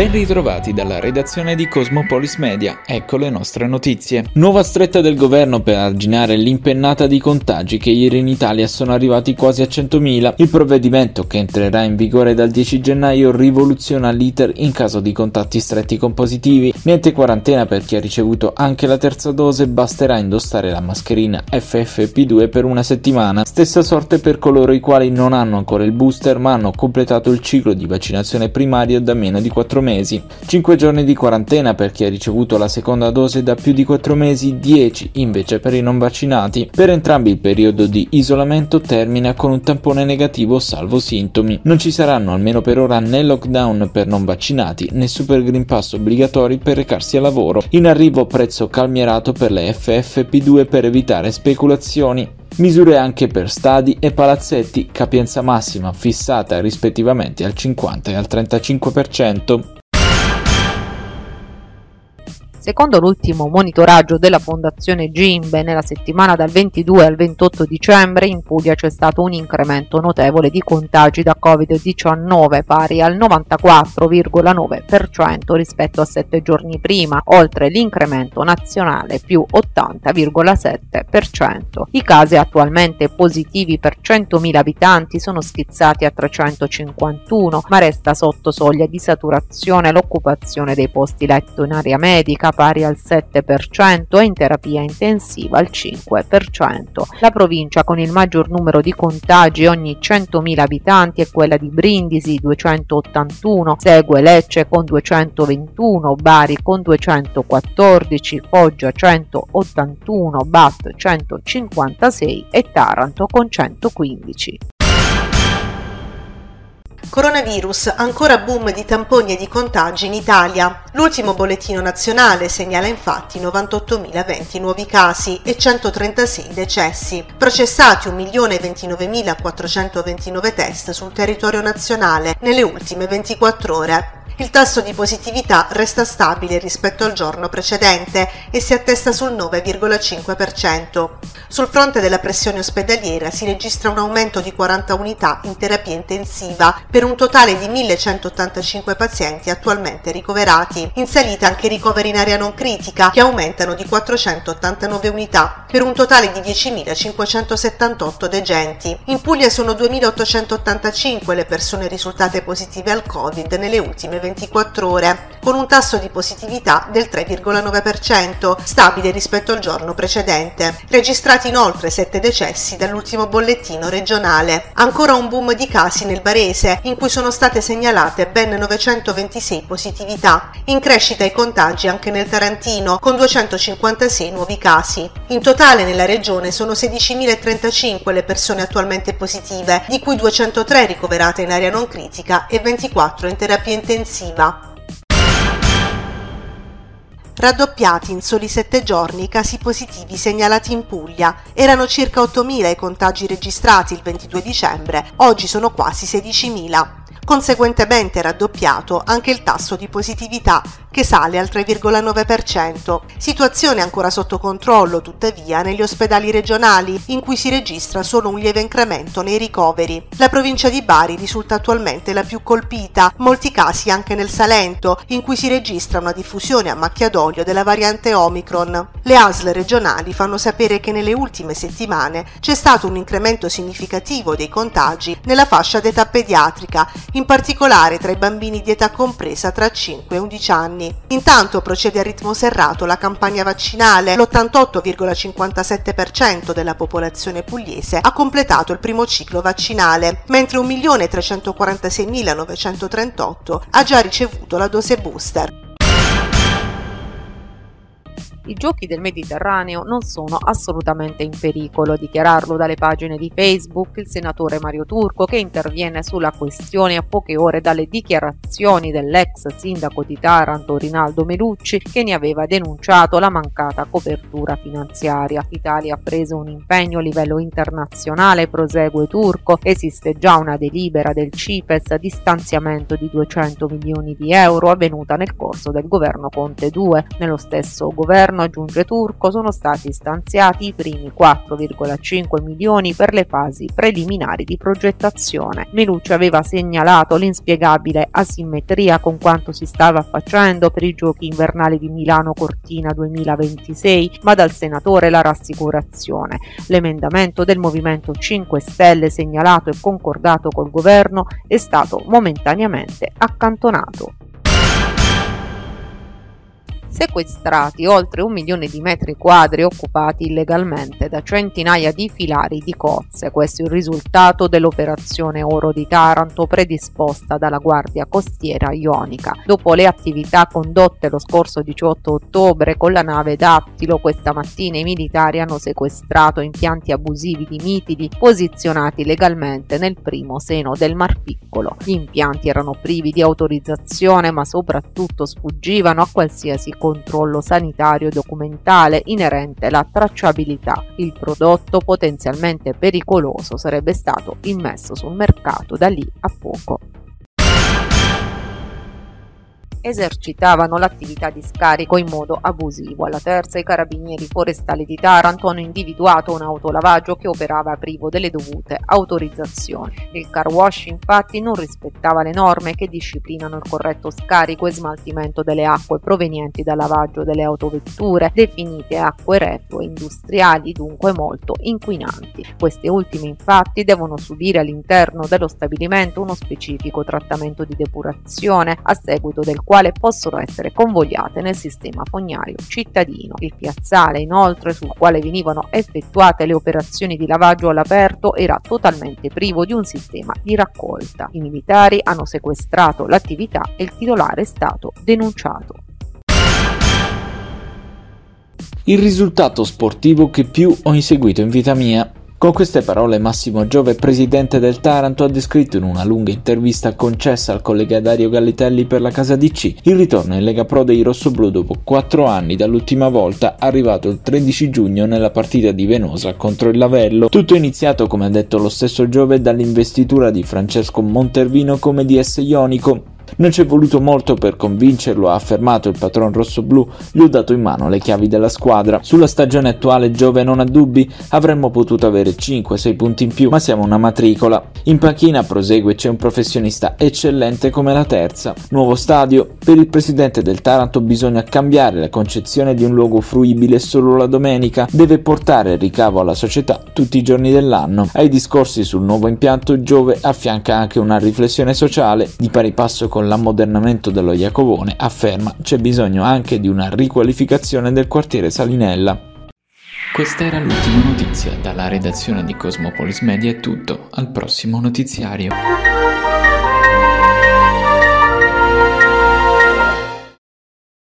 Ben ritrovati dalla redazione di Cosmopolis Media, ecco le nostre notizie. Nuova stretta del governo per arginare l'impennata di contagi che ieri in Italia sono arrivati quasi a 100.000. Il provvedimento che entrerà in vigore dal 10 gennaio rivoluziona l'iter in caso di contatti stretti con positivi. Niente quarantena per chi ha ricevuto anche la terza dose, basterà indossare la mascherina FFP2 per una settimana. Stessa sorte per coloro i quali non hanno ancora il booster ma hanno completato il ciclo di vaccinazione primario da meno di 4 mesi, 5 giorni di quarantena per chi ha ricevuto la seconda dose da più di 4 mesi, 10 invece per i non vaccinati. Per entrambi il periodo di isolamento termina con un tampone negativo salvo sintomi. Non ci saranno almeno per ora né lockdown per non vaccinati né super green pass obbligatori per recarsi al lavoro. In arrivo prezzo calmierato per le FFP2 per evitare speculazioni. Misure anche per stadi e palazzetti, capienza massima fissata rispettivamente al 50 e al 35%. Secondo l'ultimo monitoraggio della Fondazione Gimbe, nella settimana dal 22 al 28 dicembre in Puglia c'è stato un incremento notevole di contagi da Covid-19 pari al 94,9% rispetto a sette giorni prima, oltre l'incremento nazionale più 80,7%. I casi attualmente positivi per 100.000 abitanti sono schizzati a 351, ma resta sotto soglia di saturazione l'occupazione dei posti letto in area medica pari al 7% e in terapia intensiva al 5%. La provincia con il maggior numero di contagi ogni 100.000 abitanti è quella di Brindisi 281, segue Lecce con 221, Bari con 214, Foggia 181, Bat 156 e Taranto con 115. Coronavirus, ancora boom di tamponi e di contagi in Italia. L'ultimo bollettino nazionale segnala infatti 98.020 nuovi casi e 136 decessi. Processati 1.029.429 test sul territorio nazionale nelle ultime 24 ore. Il tasso di positività resta stabile rispetto al giorno precedente e si attesta sul 9,5%. Sul fronte della pressione ospedaliera si registra un aumento di 40 unità in terapia intensiva per un totale di 1185 pazienti attualmente ricoverati. In salita anche i ricoveri in area non critica che aumentano di 489 unità per un totale di 10.578 degenti. In Puglia sono 2.885 le persone risultate positive al Covid nelle ultime 20 24 ore, con un tasso di positività del 3,9%, stabile rispetto al giorno precedente. Registrati inoltre 7 decessi dall'ultimo bollettino regionale. Ancora un boom di casi nel Barese, in cui sono state segnalate ben 926 positività. In crescita i contagi anche nel Tarantino, con 256 nuovi casi. In totale nella regione sono 16.035 le persone attualmente positive, di cui 203 ricoverate in area non critica e 24 in terapia intensiva intensiva. Raddoppiati in soli sette giorni i casi positivi segnalati in Puglia. Erano circa 8.000 i contagi registrati il 22 dicembre, oggi sono quasi 16.000. Conseguentemente raddoppiato anche il tasso di positività che sale al 3,9%. Situazione ancora sotto controllo, tuttavia, negli ospedali regionali, in cui si registra solo un lieve incremento nei ricoveri. La provincia di Bari risulta attualmente la più colpita, molti casi anche nel Salento, in cui si registra una diffusione a macchia d'olio della variante Omicron. Le ASL regionali fanno sapere che nelle ultime settimane c'è stato un incremento significativo dei contagi nella fascia d'età pediatrica, in particolare tra i bambini di età compresa tra 5 e 11 anni anni. Intanto procede a ritmo serrato la campagna vaccinale. L'88,57% della popolazione pugliese ha completato il primo ciclo vaccinale, mentre 1.346.938 ha già ricevuto la dose booster. I giochi del Mediterraneo non sono assolutamente in pericolo, dichiararlo dalle pagine di Facebook il senatore Mario Turco che interviene sulla questione a poche ore dalle dichiarazioni dell'ex sindaco di Taranto Rinaldo Melucci che ne aveva denunciato la mancata copertura finanziaria. L'Italia ha preso un impegno a livello internazionale, prosegue Turco, esiste già una delibera del CIPES di stanziamento di 200 milioni di euro avvenuta nel corso del governo Conte 2. Nello stesso governo governo, aggiunge Turco, sono stati stanziati i primi 4,5 milioni per le fasi preliminari di progettazione. Melucci aveva segnalato l'inspiegabile asimmetria con quanto si stava facendo per i giochi invernali di Milano Cortina 2026, ma dal senatore la rassicurazione. L'emendamento del Movimento 5 Stelle segnalato e concordato col governo è stato momentaneamente accantonato sequestrati oltre un milione di metri quadri occupati illegalmente da centinaia di filari di cozze. Questo è il risultato dell'operazione Oro di Taranto predisposta dalla Guardia Costiera Ionica. Dopo le attività condotte lo scorso 18 ottobre con la nave Dattilo, questa mattina i militari hanno sequestrato impianti abusivi di mitidi posizionati legalmente nel primo seno del Mar Piccolo. Gli impianti erano privi di autorizzazione ma soprattutto sfuggivano a qualsiasi controllo sanitario documentale inerente alla tracciabilità. Il prodotto potenzialmente pericoloso sarebbe stato immesso sul mercato da lì a poco esercitavano l'attività di scarico in modo abusivo. Alla terza i carabinieri forestali di Taranto hanno individuato un autolavaggio che operava privo delle dovute autorizzazioni. Il car wash infatti non rispettava le norme che disciplinano il corretto scarico e smaltimento delle acque provenienti dal lavaggio delle autovetture, definite acque reflue industriali, dunque molto inquinanti. Queste ultime infatti devono subire all'interno dello stabilimento uno specifico trattamento di depurazione a seguito del quale possono essere convogliate nel sistema fognario cittadino. Il piazzale, inoltre, sul quale venivano effettuate le operazioni di lavaggio all'aperto era totalmente privo di un sistema di raccolta. I militari hanno sequestrato l'attività e il titolare è stato denunciato. Il risultato sportivo che più ho inseguito in vita mia con queste parole Massimo Giove, presidente del Taranto, ha descritto in una lunga intervista concessa al collega Dario Gallitelli per la Casa DC il ritorno in Lega Pro dei rossoblù dopo quattro anni dall'ultima volta arrivato il 13 giugno nella partita di Venosa contro il Lavello. Tutto iniziato, come ha detto lo stesso Giove, dall'investitura di Francesco Montervino come DS Ionico, non ci è voluto molto per convincerlo, ha affermato il patron rossoblu, gli ho dato in mano le chiavi della squadra. Sulla stagione attuale Giove non ha dubbi, avremmo potuto avere 5-6 punti in più, ma siamo una matricola. In panchina prosegue c'è un professionista eccellente come la terza. Nuovo stadio, per il presidente del Taranto bisogna cambiare la concezione di un luogo fruibile solo la domenica, deve portare ricavo alla società tutti i giorni dell'anno. Ai discorsi sul nuovo impianto Giove affianca anche una riflessione sociale di pari passo con con l'ammodernamento dello Iacovone, afferma c'è bisogno anche di una riqualificazione del quartiere Salinella. Questa era l'ultima notizia. Dalla redazione di Cosmopolis Media è tutto. Al prossimo notiziario.